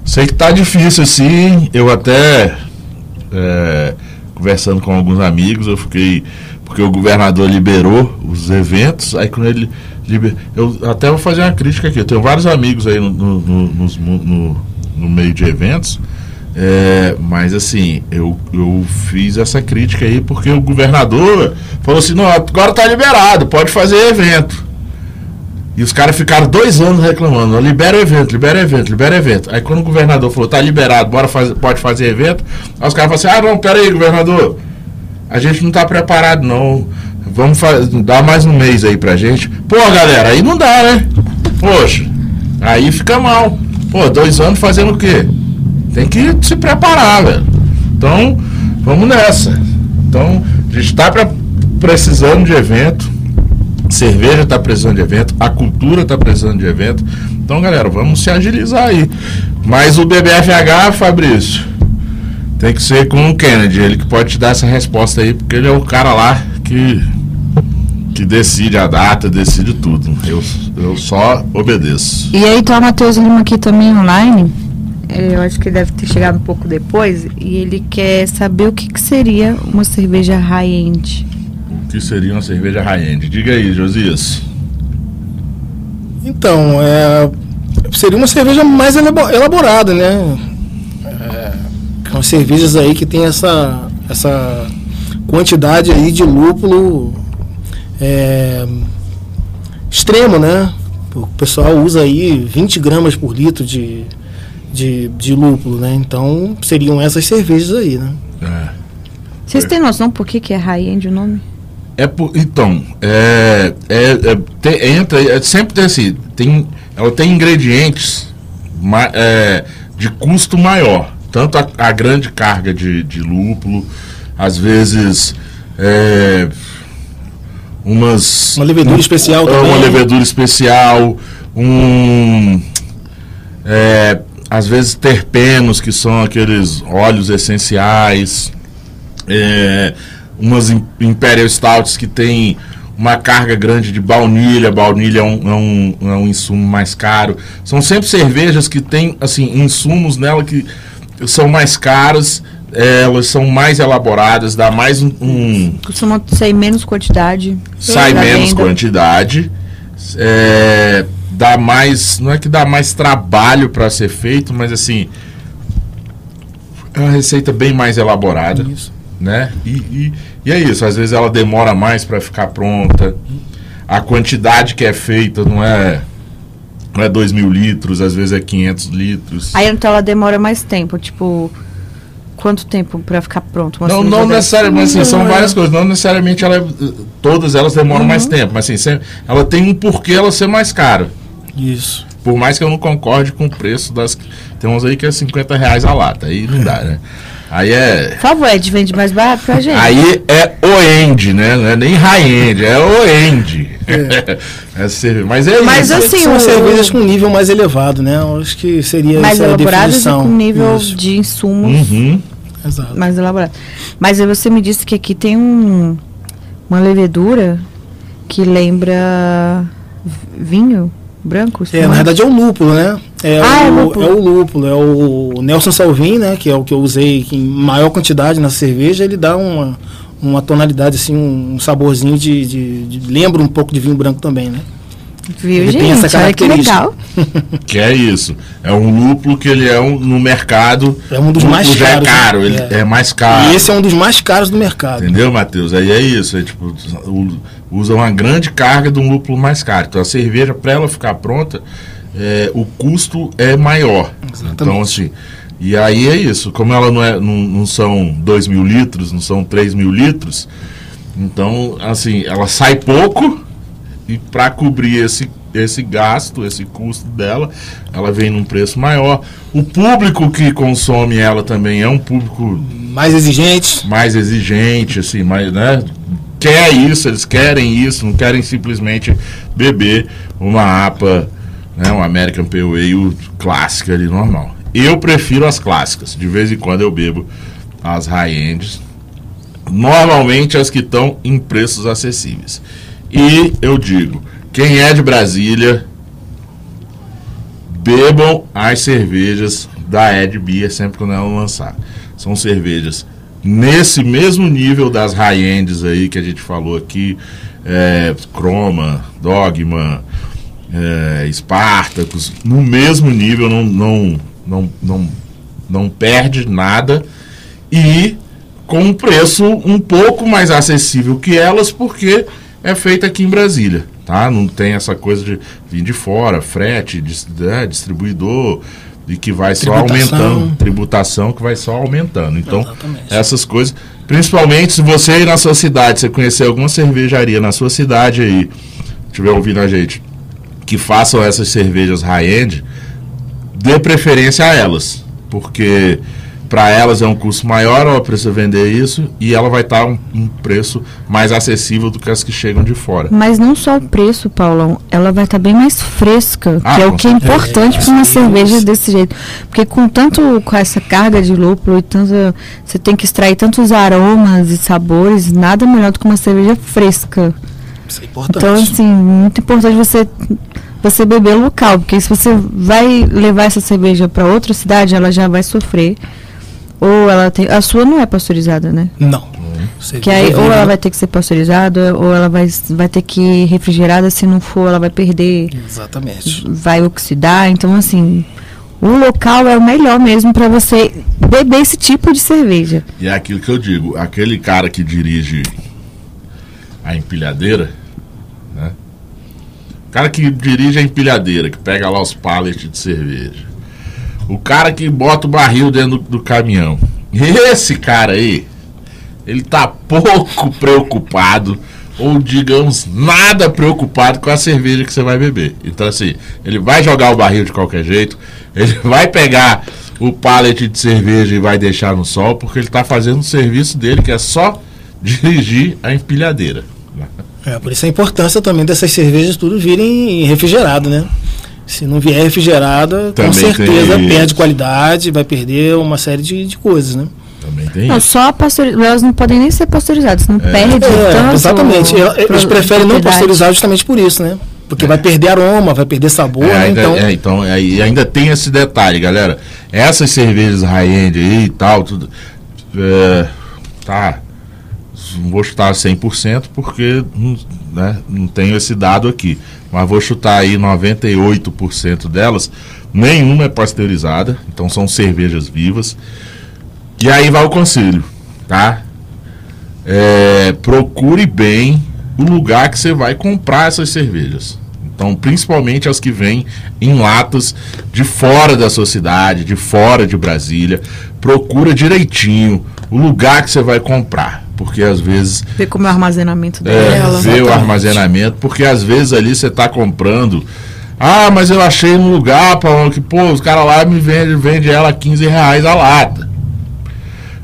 sei que tá difícil assim. Eu até é, conversando com alguns amigos, eu fiquei porque o governador liberou os eventos. Aí quando ele liber, eu até vou fazer uma crítica aqui. Eu tenho vários amigos aí no, no, no- no meio de eventos. É, mas assim, eu, eu fiz essa crítica aí porque o governador falou assim, não, agora tá liberado, pode fazer evento. E os caras ficaram dois anos reclamando, "Ó, libera o evento, libera o evento, libera o evento. Aí quando o governador falou, tá liberado, bora fazer, pode fazer evento, aí os caras falaram assim, ah não, pera aí, governador, a gente não tá preparado não. Vamos fa- dar mais um mês aí pra gente. Pô, galera, aí não dá, né? Poxa, aí fica mal. Pô, dois anos fazendo o quê? Tem que se preparar, velho. Então, vamos nessa. Então, a gente tá pra- precisando de evento. Cerveja está precisando de evento, a cultura está precisando de evento. Então, galera, vamos se agilizar aí. Mas o BBFH, Fabrício, tem que ser com o Kennedy, ele que pode te dar essa resposta aí, porque ele é o cara lá que, que decide a data, decide tudo. Eu, eu só obedeço. E aí tá o Matheus Lima aqui também online. É, Eu acho que ele deve ter chegado um pouco depois. E ele quer saber o que, que seria uma cerveja high-end. O que seria uma cerveja high-end? Diga aí, Josias. Então, é, seria uma cerveja mais elabo- elaborada, né? É, umas cervejas aí que tem essa, essa quantidade aí de lúpulo é, extremo, né? O pessoal usa aí 20 gramas por litro de, de, de lúpulo, né? Então, seriam essas cervejas aí, né? É. Vocês têm noção por que, que é high-end o nome? É por, então, é, é, é, te- entra, é, sempre tem assim, tem, ela tem ingredientes ma- é, de custo maior. Tanto a, a grande carga de, de lúpulo, às vezes é, umas. Uma levedura especial é, também. Uma levedura especial, um. é, às vezes terpenos, que são aqueles óleos essenciais. É, umas im- Imperial Stouts que tem uma carga grande de baunilha. Baunilha é um, é um, é um insumo mais caro. São sempre cervejas que têm assim, insumos nela que são mais caros, é, elas são mais elaboradas, dá mais um- um Costuma em menos quantidade. sai menos venda. quantidade, é, dá mais, não é que dá mais trabalho para ser feito, mas assim é uma receita bem mais elaborada, Isso. né? E, e, e é isso, às vezes ela demora mais para ficar pronta, a quantidade que é feita não é não é 2 mil litros, às vezes é 500 litros. Aí então ela demora mais tempo, tipo. Quanto tempo pra ficar pronto? uma Não, não necessariamente, assim, são Não, é. várias coisas. Não necessariamente ela, todas elas demoram mais tempo, mas assim, ela tem um porquê ela ser mais cara. Isso. Por mais que eu não concorde com o preço das. Tem uns aí que é 50 reais a lata. Aí não dá, né? Aí é. Por favor, Ed, vende mais barato pra gente. Aí é o end, né? Não é nem high-end, é o end. É. cerveja. Mas é Mas isso. assim, São o- cervejas com nível mais elevado, né? Eu acho que seria mais essa elaboradas e com nível Isso. de insumos Uhum. Exato. mais elaborado. Mas aí você me disse que aqui tem um, uma levedura que lembra vinho. Branco? É, na verdade é o lúpulo, né? É, Ah, é o, lúpulo. é o lúpulo, é o Nelson Salvin, né? Que é o que eu usei em maior quantidade na cerveja, ele dá uma, uma tonalidade, assim, um saborzinho de, de- de- Lembra um pouco de vinho branco também, né? Viu, Ele tem essa gente? Olha que característica. legal. Que é isso. É um lúpulo que ele é um, no mercado. É um dos o mais lúpulo já caros, É caro, né? ele É. é, mais caro. E esse é um dos mais caros do mercado. Entendeu, Matheus? Aí é isso. É, tipo, u- usa uma grande carga de um lúpulo mais caro. Então a cerveja, para ela ficar pronta, é, o custo é maior. Então, assim. E aí é isso. Como ela não, é, não, não são 2 mil litros, não são 3 mil litros, então, assim, ela sai pouco e para cobrir esse, esse gasto, esse custo dela, ela vem num preço maior. O público que consome ela também é um público Mais exigentes. mais exigente, assim, mais, né? Quer isso, eles querem isso, não querem simplesmente beber uma APA, né? Uma American Pale Ale clássica ali, normal. Eu prefiro as clássicas. De vez em quando eu bebo as high-ends. Normalmente as que estão em preços acessíveis. E eu digo, quem é de Brasília, bebam as cervejas da Ed Beer sempre quando ela lançar. São cervejas nesse mesmo nível das high-ends aí que a gente falou aqui, é, Chroma, Dogma, é, Spartacus, no mesmo nível, não, não, não, não, não perde nada e com um preço um pouco mais acessível que elas, porque é feita aqui em Brasília, tá? Não tem essa coisa de vir de fora, frete, né, distribuidor, e que vai só aumentando, tributação que vai só aumentando. Então, Exatamente. essas coisas, principalmente se você ir na sua cidade, você conhecer alguma cervejaria na sua cidade aí, estiver ouvindo a gente, que façam essas cervejas high-end, dê preferência a elas, porque para elas é um custo maior, ela precisa vender isso e ela vai estar um, um preço mais acessível do que as que chegam de fora. Mas não só o preço, Paulão, ela vai estar bem mais fresca, Ah, que é o que é importante para uma cerveja desse jeito. Porque com tanto com essa carga de lúpulo e tanta você tem que extrair tantos aromas e sabores, nada melhor do que uma cerveja fresca. Isso é importante. Então, assim, muito importante você você beber local, porque se você vai levar essa cerveja para outra cidade, ela já vai sofrer. Ou ela tem, a sua não é pasteurizada, né? Não. Você Que aí, ou ela vai ter que ser pasteurizada, ou ela vai, vai ter que ir refrigerada, se não for, ela vai perder, Exatamente. vai oxidar. Então, assim, o local é o melhor mesmo para você beber esse tipo de cerveja. E é aquilo que eu digo, aquele cara que dirige a empilhadeira, né? O cara que dirige a empilhadeira, que pega lá os pallets de cerveja. O cara que bota o barril dentro do, do caminhão. Esse cara aí, ele tá pouco preocupado, ou digamos, nada preocupado com a cerveja que você vai beber. Então, assim, ele vai jogar o barril de qualquer jeito, ele vai pegar o pallet de cerveja e vai deixar no sol, porque ele tá fazendo o serviço dele, que é só dirigir a empilhadeira. É, por isso a importância também dessas cervejas tudo virem refrigerado, né? Se não vier refrigerada, Também com certeza tem perde qualidade, vai perder uma série de, de coisas, né? Também tem Não, isso. só a pasteurizadas, elas não podem nem ser pasteurizadas, não perde É, tanto. exatamente. Eles preferem não pasteurizar justamente por isso, né? Porque vai perder aroma, vai perder sabor, É, né? ainda, Então, é, então é, e ainda tem esse detalhe, galera. Essas cervejas high-end aí e tal, tudo. é, tá. Não vou chutar 100% porque né, não tenho esse dado aqui. Mas vou chutar aí 98% delas. Nenhuma é pasteurizada. Então são cervejas vivas. E aí vai o conselho, tá? É, procure bem o lugar que você vai comprar essas cervejas. Então, principalmente as que vêm em latas de fora da sua cidade, de fora de Brasília. Procura direitinho o lugar que você vai comprar. Porque às vezes Ver como é o armazenamento é, dela. ver o armazenamento, porque às vezes ali você está comprando. Ah, mas eu achei um lugar para que, pô, os caras lá me vendem vende ela a 15 reais a lata.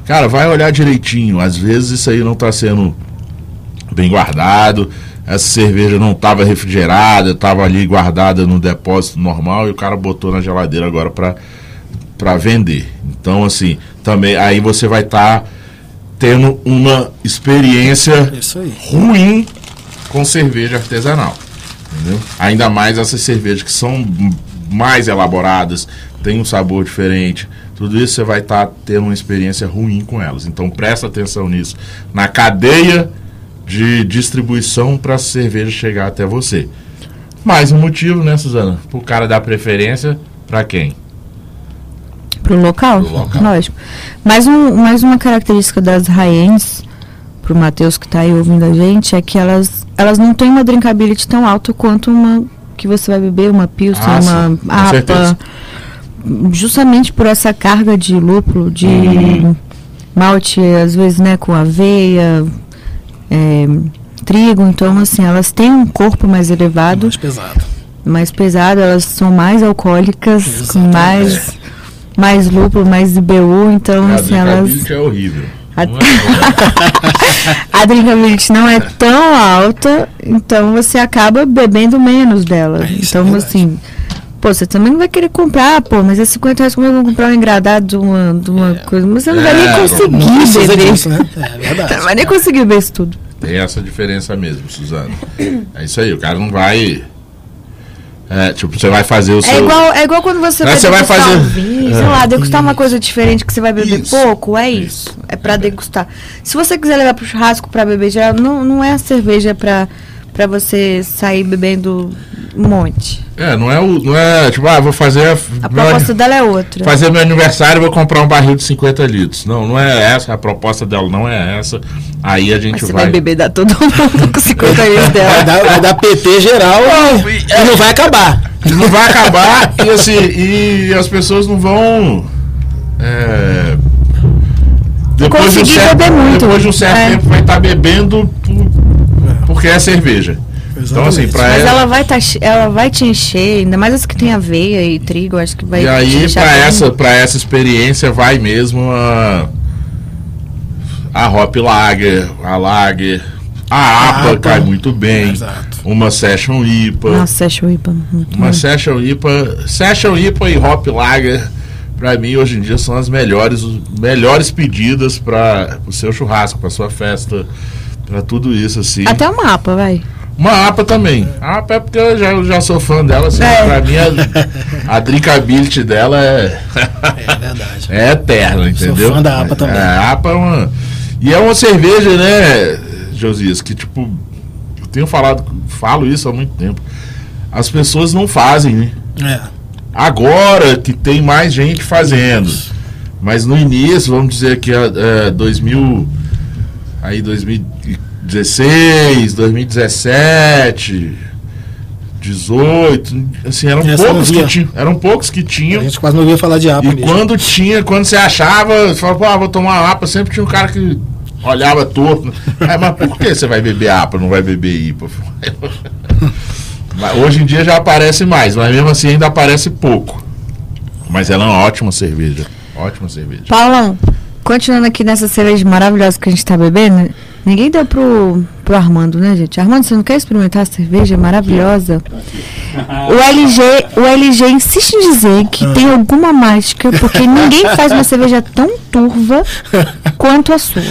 Cara, vai olhar direitinho. Às vezes isso aí não está sendo bem guardado. Essa cerveja não estava refrigerada, estava ali guardada no depósito normal e o cara botou na geladeira agora para para vender. Então, assim, também aí você vai estar tendo uma experiência ruim com cerveja artesanal. Entendeu? Ainda mais essas cervejas que são mais elaboradas, tem um sabor diferente. Tudo isso você vai estar tendo uma experiência ruim com elas. Então presta atenção nisso. Na cadeia de distribuição para a cerveja chegar até você. Mais um motivo, né, Suzana? Pro cara dar preferência para quem? Pro local? Pro local. Lógico. Mais, um, mais uma característica das high-ends, pro Matheus que tá aí ouvindo a gente, é que elas, elas não têm uma drinkability tão alta quanto uma que você vai beber, uma pilsen, Ah, uma sim, com certeza. APA. Justamente por essa carga de lúpulo, de Uhum. malte, às vezes, né, com aveia, é, trigo. Então, assim, elas têm um corpo mais elevado Mais pesado. mais pesado, elas são mais alcoólicas, com Exatamente. mais, mais lúpulo, mais IBU, então a assim, elas. drinkability é horrível. A- Não é. A drinkability não é tão alta, então você acaba bebendo menos dela. É, isso é então, verdade. assim, pô, você também não vai querer comprar, pô, mas é 50 reais como eu vou comprar um engradado de uma, de uma coisa, mas você não vai É, nem conseguir beber. disso, né? É Você verdade. não vai nem conseguir beber isso tudo. Tem essa diferença mesmo, Suzana. É isso aí, o cara não vai. É, tipo, você vai fazer o É seu. igual, é igual quando você vai você vai fazer- um vinho, sei É. lá, degustar uma coisa diferente que você vai beber Isso. pouco, é isso. É pra degustar. Se você quiser levar pro churrasco pra beber geral, não, não é a cerveja pra, pra você sair bebendo um monte. É, não é o. Não é, tipo, ah, vou fazer. A meu proposta ani- dela é outra. Fazer meu aniversário, vou comprar um barril de 50 litros. Não, não é essa. A proposta dela não é essa. Aí a gente Mas você vai. vai beber da todo mundo com 50 litros Vai dela. dar, vai dar PT geral e, e não vai acabar. Não vai acabar e assim, e as pessoas não vão. É, depois de um certo, beber muito. Depois de um certo É. tempo vai estar bebendo por- porque é cerveja. Então, assim, pra Mas ela. ela vai, tá, ela vai te encher, ainda mais as que tem aveia e trigo, acho que vai E aí, bem- essa, pra essa experiência, vai mesmo a. A Hop Lager, a Lager. A APA APA. cai muito bem. Exato. Uma Session IPA. Nossa, é chuipa. muito Uma bom. Session IPA. Session IPA e Hop Lager, pra mim, hoje em dia, são as melhores, os melhores pedidas para o seu churrasco, pra sua festa, pra tudo isso, assim. Até uma APA, vai. Uma APA também. A APA é porque eu já, eu já sou fã dela, assim, É. pra mim a, a drinkability dela é, É verdade. é eterna, Sou entendeu? fã da APA também. É, a APA é uma. E é uma cerveja, né, Josias, que tipo. Eu tenho falado, falo isso há muito tempo. As pessoas não fazem, né? É. Agora que tem mais gente fazendo. Mas no início, vamos dizer que é, 2000, aí 2016, 2017, 18, assim, eram Essa poucos que tinham, eram poucos que tinham. A gente quase não ouvia falar de APA E mesmo. quando tinha, quando você achava, você falava, pô, ah, vou tomar uma APA, sempre tinha um cara que olhava torto. É, mas por que você vai beber APA, não vai beber IPA? Hoje em dia já aparece mais, mas mesmo assim ainda aparece pouco. Mas ela é uma ótima cerveja. Ótima cerveja. Paulão, continuando aqui nessa cerveja maravilhosa que a gente tá bebendo, ninguém deu pro, pro Armando, né, gente? Armando, você não quer experimentar a cerveja maravilhosa? O LG, o LG insiste em dizer que tem alguma mágica, porque ninguém faz uma cerveja tão turva quanto a sua.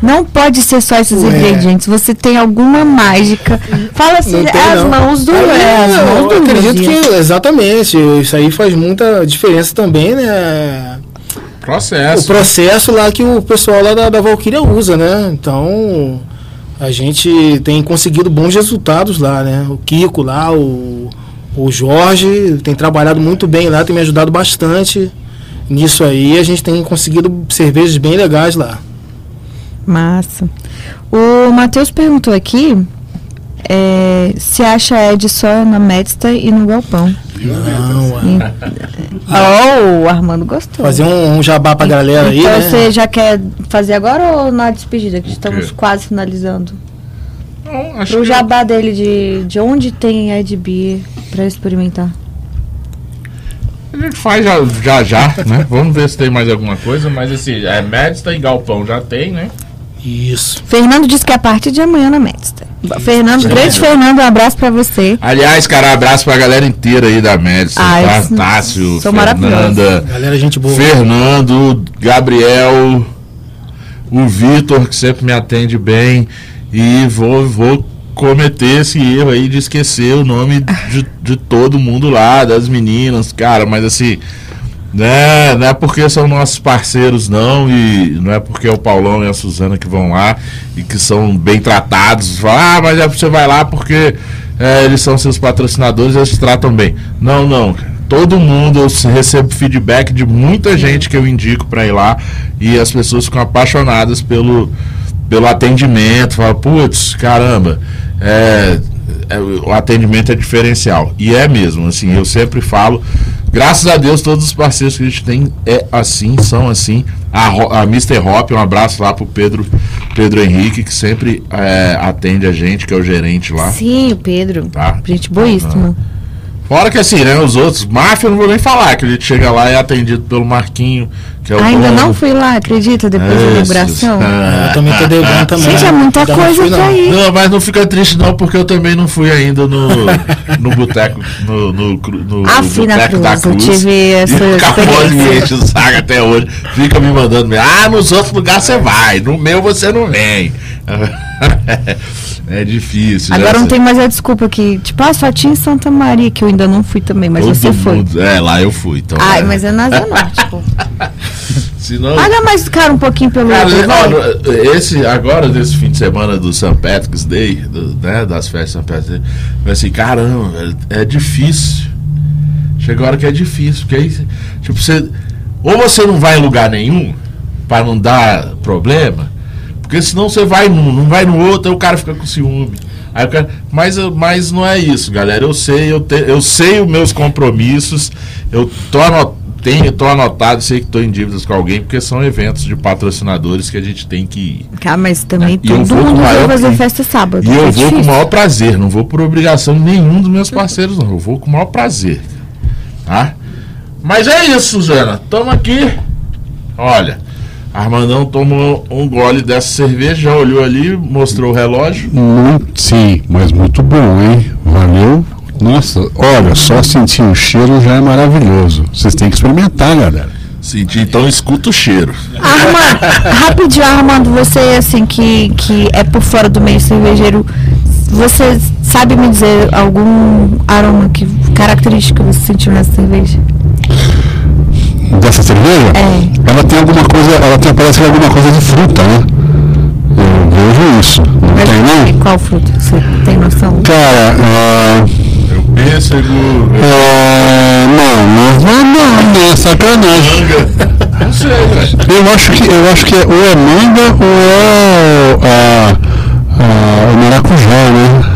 Não pode ser só esses Ué. ingredientes, você tem alguma mágica. Fala assim, tem, é as não. mãos do. É, as eu acredito que, exatamente, isso aí faz muita diferença também, né? O Processo. processo lá que o pessoal lá da, da Valkyria usa, né? Então, a gente tem conseguido bons resultados lá, né? O Kiko lá, o, o Jorge tem trabalhado muito bem lá, tem me ajudado bastante nisso aí. A gente tem conseguido cervejas bem legais lá. Massa. O Matheus perguntou aqui é, se acha Ed só na Medsta e no Galpão. Não. Oh, o Armando gostou. Fazer um, um jabá pra galera aí, então né? você já quer fazer agora ou na despedida? Que estamos quase finalizando. Não, acho Pro jabá dele de, de onde tem Ed Beer pra experimentar. A gente faz já já, já né? Vamos ver se tem mais alguma coisa, mas assim, é Médista e Galpão já tem, né? Isso. Fernando disse que é a partir de amanhã na Medsta. Fernando, grande Fernando, um abraço pra você. Aliás, cara, abraço pra galera inteira aí da Médista, Ai, tá? Tássio, Fernanda, Galera, gente boa. Fernando, Gabriel, o Vitor, que sempre me atende bem. E vou, vou cometer esse erro aí de esquecer o nome de, de todo mundo lá, das meninas, cara, mas assim, né, não é porque são nossos parceiros, não, e não é porque é o Paulão e a Suzana que vão lá e que são bem tratados. Fala, ah, mas é você vai lá porque é, eles são seus patrocinadores, eles te tratam bem. Não, não. Todo mundo, eu recebo feedback de muita gente que eu indico para ir lá e as pessoas ficam apaixonadas pelo, pelo atendimento. Falam, putz, caramba, é, é, o atendimento é diferencial. E é mesmo, assim, eu sempre falo, graças a Deus, todos os parceiros que a gente tem é assim, são assim. A, a Mr. Hop, um abraço lá pro Pedro, Pedro Henrique, que sempre é, atende a gente, que é o gerente lá. Sim, o Pedro. Tá. Gente boíssima. Fora que assim, né, os outros, máfia eu não vou nem falar, que a gente chega lá e é atendido pelo Marquinho, que é o Ainda dono. não fui lá, acredita, depois da Esses, inauguração. ah, Eu também tô devendo também. Gente, é muita Ainda não coisa fui, não. pra ir. Não, mas não fica triste não, porque eu também não fui ainda no, no boteco, no, no, no, Ah, no boteco da Cruz, eu tive essa e o Capone me experiência. enche o saco até hoje. Fica me mandando, ah, nos outros lugares você vai, no meu você não vem. É difícil. Agora não tem mais a desculpa que, tipo, ah, só tinha em Santa Maria, que eu ainda não fui também, mas Todo você foi. mundo- É, lá eu fui. Então, Ai, é. mas é na Zona Norte, pô. Senão, Paga mais caro um pouquinho pelo Cara, ó, esse, agora, desse fim de semana do St. Patrick's Day, do- né, das festas de St. Patrick's Day, assim, caramba, velho, é difícil. Chega a hora que é difícil, porque aí, tipo, você. Ou você não vai em lugar nenhum, pra não dar problema, porque senão você vai num, não vai no outro, aí o cara fica com ciúme. Aí cara, mas, mas não é isso, galera. Eu sei, eu, te, eu sei os meus compromissos, eu tô, ano- tenho, tô anotado, sei que tô em dívidas com alguém, porque são eventos de patrocinadores que a gente tem que ir. Cara, mas também eu todo vou com mundo vai fazer festa sábado. E eu é vou com o maior prazer, não vou por obrigação de nenhum dos meus parceiros, não. Eu vou com o maior prazer. Tá? Mas é isso, Suzana. Tamo aqui. Olha, Armandão tomou um gole dessa cerveja, já olhou ali, mostrou o relógio. Muito, sim, mas muito bom, hein? Valeu. Nossa, olha, só sentir o cheiro já é maravilhoso. Vocês têm que experimentar, galera. Senti, então escuta o cheiro. Armando, rapidinho, Armando, você assim que, que é por fora do meio cervejeiro, você sabe me dizer algum aroma que característico você sentiu nessa cerveja? Cerveja? É. Ela tem alguma coisa, ela tem, parece que é alguma coisa de fruta, né? Eu vejo isso. Não Mas tem não? qual fruta? Você tem noção? Cara, ah, Eu pêssego, é, não, não, não, não, não, é sacanagem. manga. Não sei, velho. Eu acho que, eu acho que é, ou é manga ou é a, a, o maracujá, né?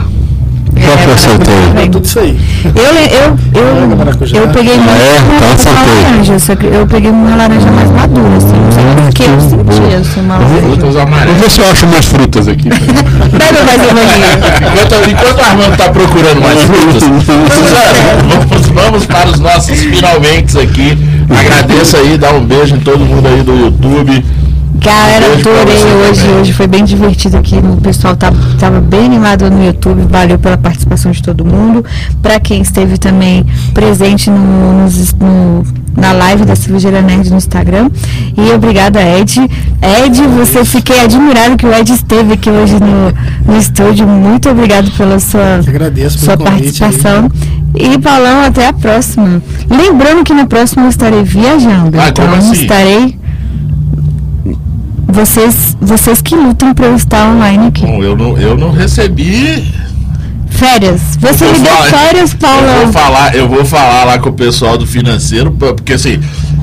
Qual? É tudo isso aí. Eu, eu, eu, eu peguei muito é? uma, Então uma acertei. laranja, eu peguei uma laranja mais madura, assim, não sei por que eu senti assim, uma laranja. Amarelas. ver se eu acho mais frutas aqui. Bebe mais uma Enquanto, enquanto o Armando tá procurando mais frutas, vamos, vamos para os nossos finalmente aqui. Agradeço aí, dá um beijo em todo mundo aí do YouTube. Beijo pra adorei hoje. também. Hoje foi bem divertido aqui. O pessoal tava, tava bem animado no YouTube. Valeu pela participação de todo mundo. Para quem esteve também presente no, no- na live da Cervejeira Nerd no Instagram. E obrigada, Ed. Ed, você fiquei admirado que o Ed esteve aqui hoje no, no estúdio. Muito obrigado pela sua, Eu sua convite aí. participação. E Paulão, até a próxima. Lembrando que na próxima eu estarei viajando. Ah, então assim? estarei. Vocês, vocês que lutam para eu estar online aqui. Bom, eu não, eu não recebi. Férias. Você Eu me deu falar- férias, Eu Paulão. vou falar, eu vou falar lá com o pessoal do financeiro, porque assim,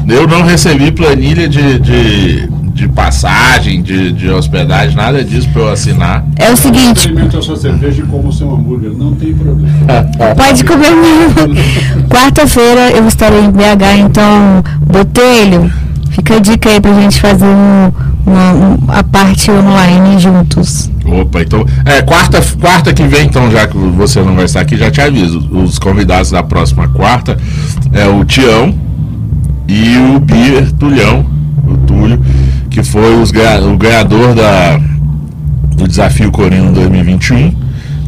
eu não recebi planilha de, de, de passagem, de, de hospedagem, nada disso pra eu assinar. É o seguinte, Experimenta a sua cerveja e como o seu hambúrguer, não tem problema. pode comer mesmo. Quarta-feira eu estarei em BH, então, Botelho, fica a dica aí pra gente fazer um- uma, um- a parte online juntos. Opa, então. É, quarta, quarta que vem, então, já que você não vai estar aqui, já te aviso. Os convidados da próxima quarta é o Tião e o Bier Tulhão, o Túlio, que foi os o ganhador da, do Desafio Corino 2021.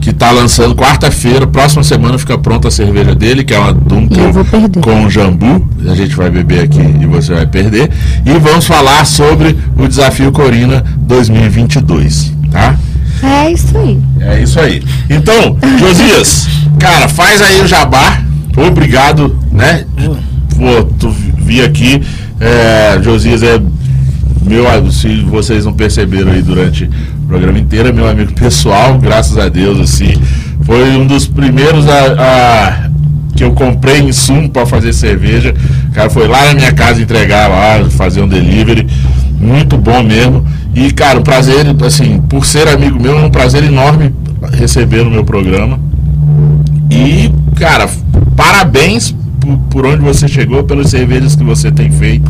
Que tá lançando quarta-feira, próxima semana fica pronta a cerveja dele, que é uma Dunkel com jambu. A gente vai beber aqui e você vai perder. E vamos falar sobre o Desafio Corina 2022, tá? É isso aí. É isso aí. Então, Josias, cara, faz aí o jabá. Obrigado, né? Pô, tu vi aqui. É, Josias é meu, se vocês não perceberam aí durante programa inteiro, é meu amigo pessoal, graças a Deus, assim. Foi um dos primeiros a, a que eu comprei insumo para fazer cerveja. O cara foi lá na minha casa entregar lá, fazer um delivery. Muito bom mesmo. E, cara, um prazer, assim, por ser amigo meu, é um prazer enorme receber no meu programa. E, cara, parabéns por, por onde você chegou, pelas cervejas que você tem feito.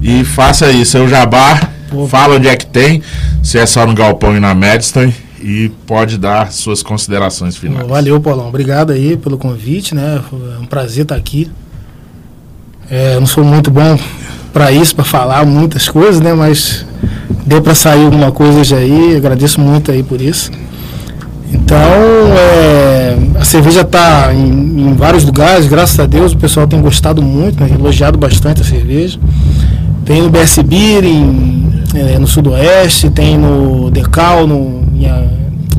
E faça aí seu jabá, Fala onde é que tem, se é só no Galpão e na Madison e pode dar suas considerações finais. Valeu, Paulão. Obrigado aí pelo convite, né? É um prazer estar aqui. É, não sou muito bom para isso, para falar muitas coisas, né? Mas deu para sair alguma coisa hoje aí. Agradeço muito aí por isso. Então, é, a cerveja está em, em, vários lugares, graças a Deus. O pessoal tem gostado muito, né? elogiado bastante a cerveja. Tem no BS Beer, em, é, no Sudoeste, tem no Decal, no,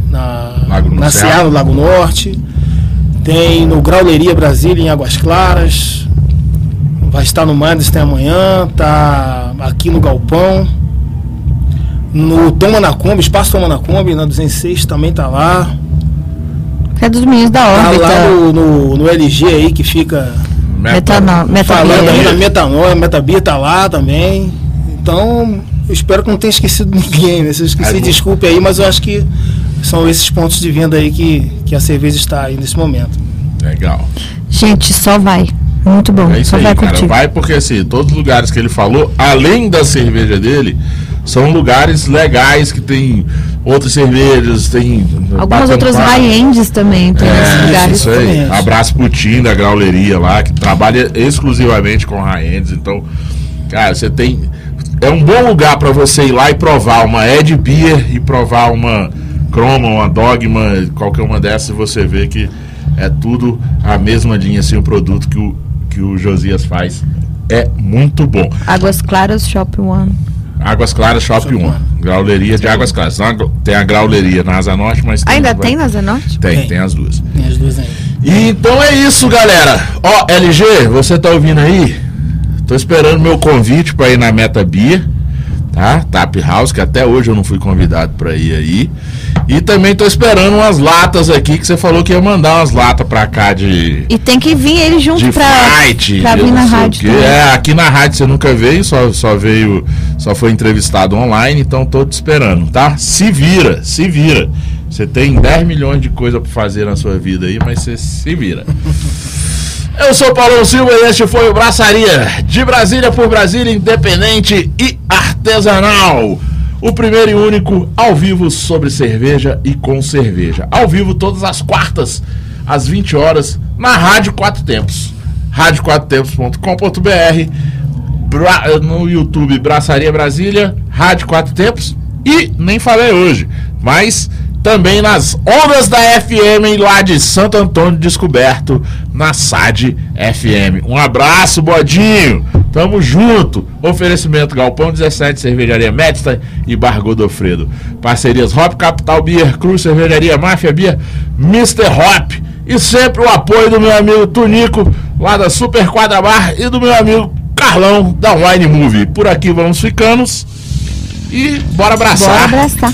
na, Lago na Ceará, no Lago Norte. Tem no Grauleria Brasília, em Águas Claras. Vai estar no Mandes amanhã, tá aqui no Galpão. No Toma na Kombi, Espaço Toma na Kombi, na 206 também tá lá. É dos meninos da órbita. Tá lá no, no, no LG aí que fica Metanol, Falando aí na metanol, a Metabia tá lá também. Então, eu espero que não tenha esquecido ninguém, né? Se eu esqueci, desculpe aí, mas eu acho que são esses pontos de venda aí que, que a cerveja está aí nesse momento. Legal. Gente, só vai. Muito bom. É isso só aí, vai cara. curtir. Vai porque assim, todos os lugares que ele falou, além da cerveja dele, são lugares legais que tem outras cervejas, tem. Algumas outras high-ends também tem é, nesses lugares. Isso aí. Abraço pro Tim da Grauleria lá, que trabalha exclusivamente com high-ends. Então, cara, você tem. É um bom lugar para você ir lá e provar uma Ed Beer e provar uma Chroma, uma Dogma, qualquer uma dessas, você vê que é tudo a mesma linha, assim, o produto que o, que o Josias faz. É muito bom. Águas Claras Shop One. Águas Claras Shop 1. Grauleria de Águas Claras. Tem a grauleria na Asa Norte, mas tem Ainda tem na Asa Norte? Tem, tem, tem, as duas. Tem as duas ainda. E então é isso, galera. Ó, LG, você tá ouvindo aí? Tô esperando meu convite para ir na Meta Bia tá? Tap House, que até hoje eu não fui convidado para ir aí. E também tô esperando umas latas aqui, que você falou que ia mandar umas latas pra cá de. E tem que vir ele junto de pra, fight, pra vir na rádio. É, aqui na rádio você nunca veio, só, só veio, só foi entrevistado online, então tô te esperando, tá? Se vira, se vira. Você tem 10 milhões de coisa para fazer na sua vida aí, mas você se vira. Eu sou Paulo Silva e este foi o Braçaria de Brasília por Brasília, independente e artesanal. O primeiro e único ao vivo sobre cerveja e com cerveja. Ao vivo todas as quartas, às 20 horas, na Rádio Quatro Tempos. radioquatrotempos.com.br no YouTube Braçaria Brasília, Rádio Quatro Tempos e nem falei hoje, mas também nas ondas da FM lá de Santo Antônio Descoberto, na SAD FM. Um abraço, Bodinho. Tamo junto. Oferecimento Galpão 17, Cervejaria Medstein e Bar Godofredo. Parcerias Hop Capital Beer, Cruz Cervejaria Máfia Beer, Mr. Hop. E sempre o apoio do meu amigo Tunico, lá da Super Quadra Bar, e do meu amigo Carlão, da Wine Movie. Por aqui vamos ficando. E bora abraçar. Bora abraçar.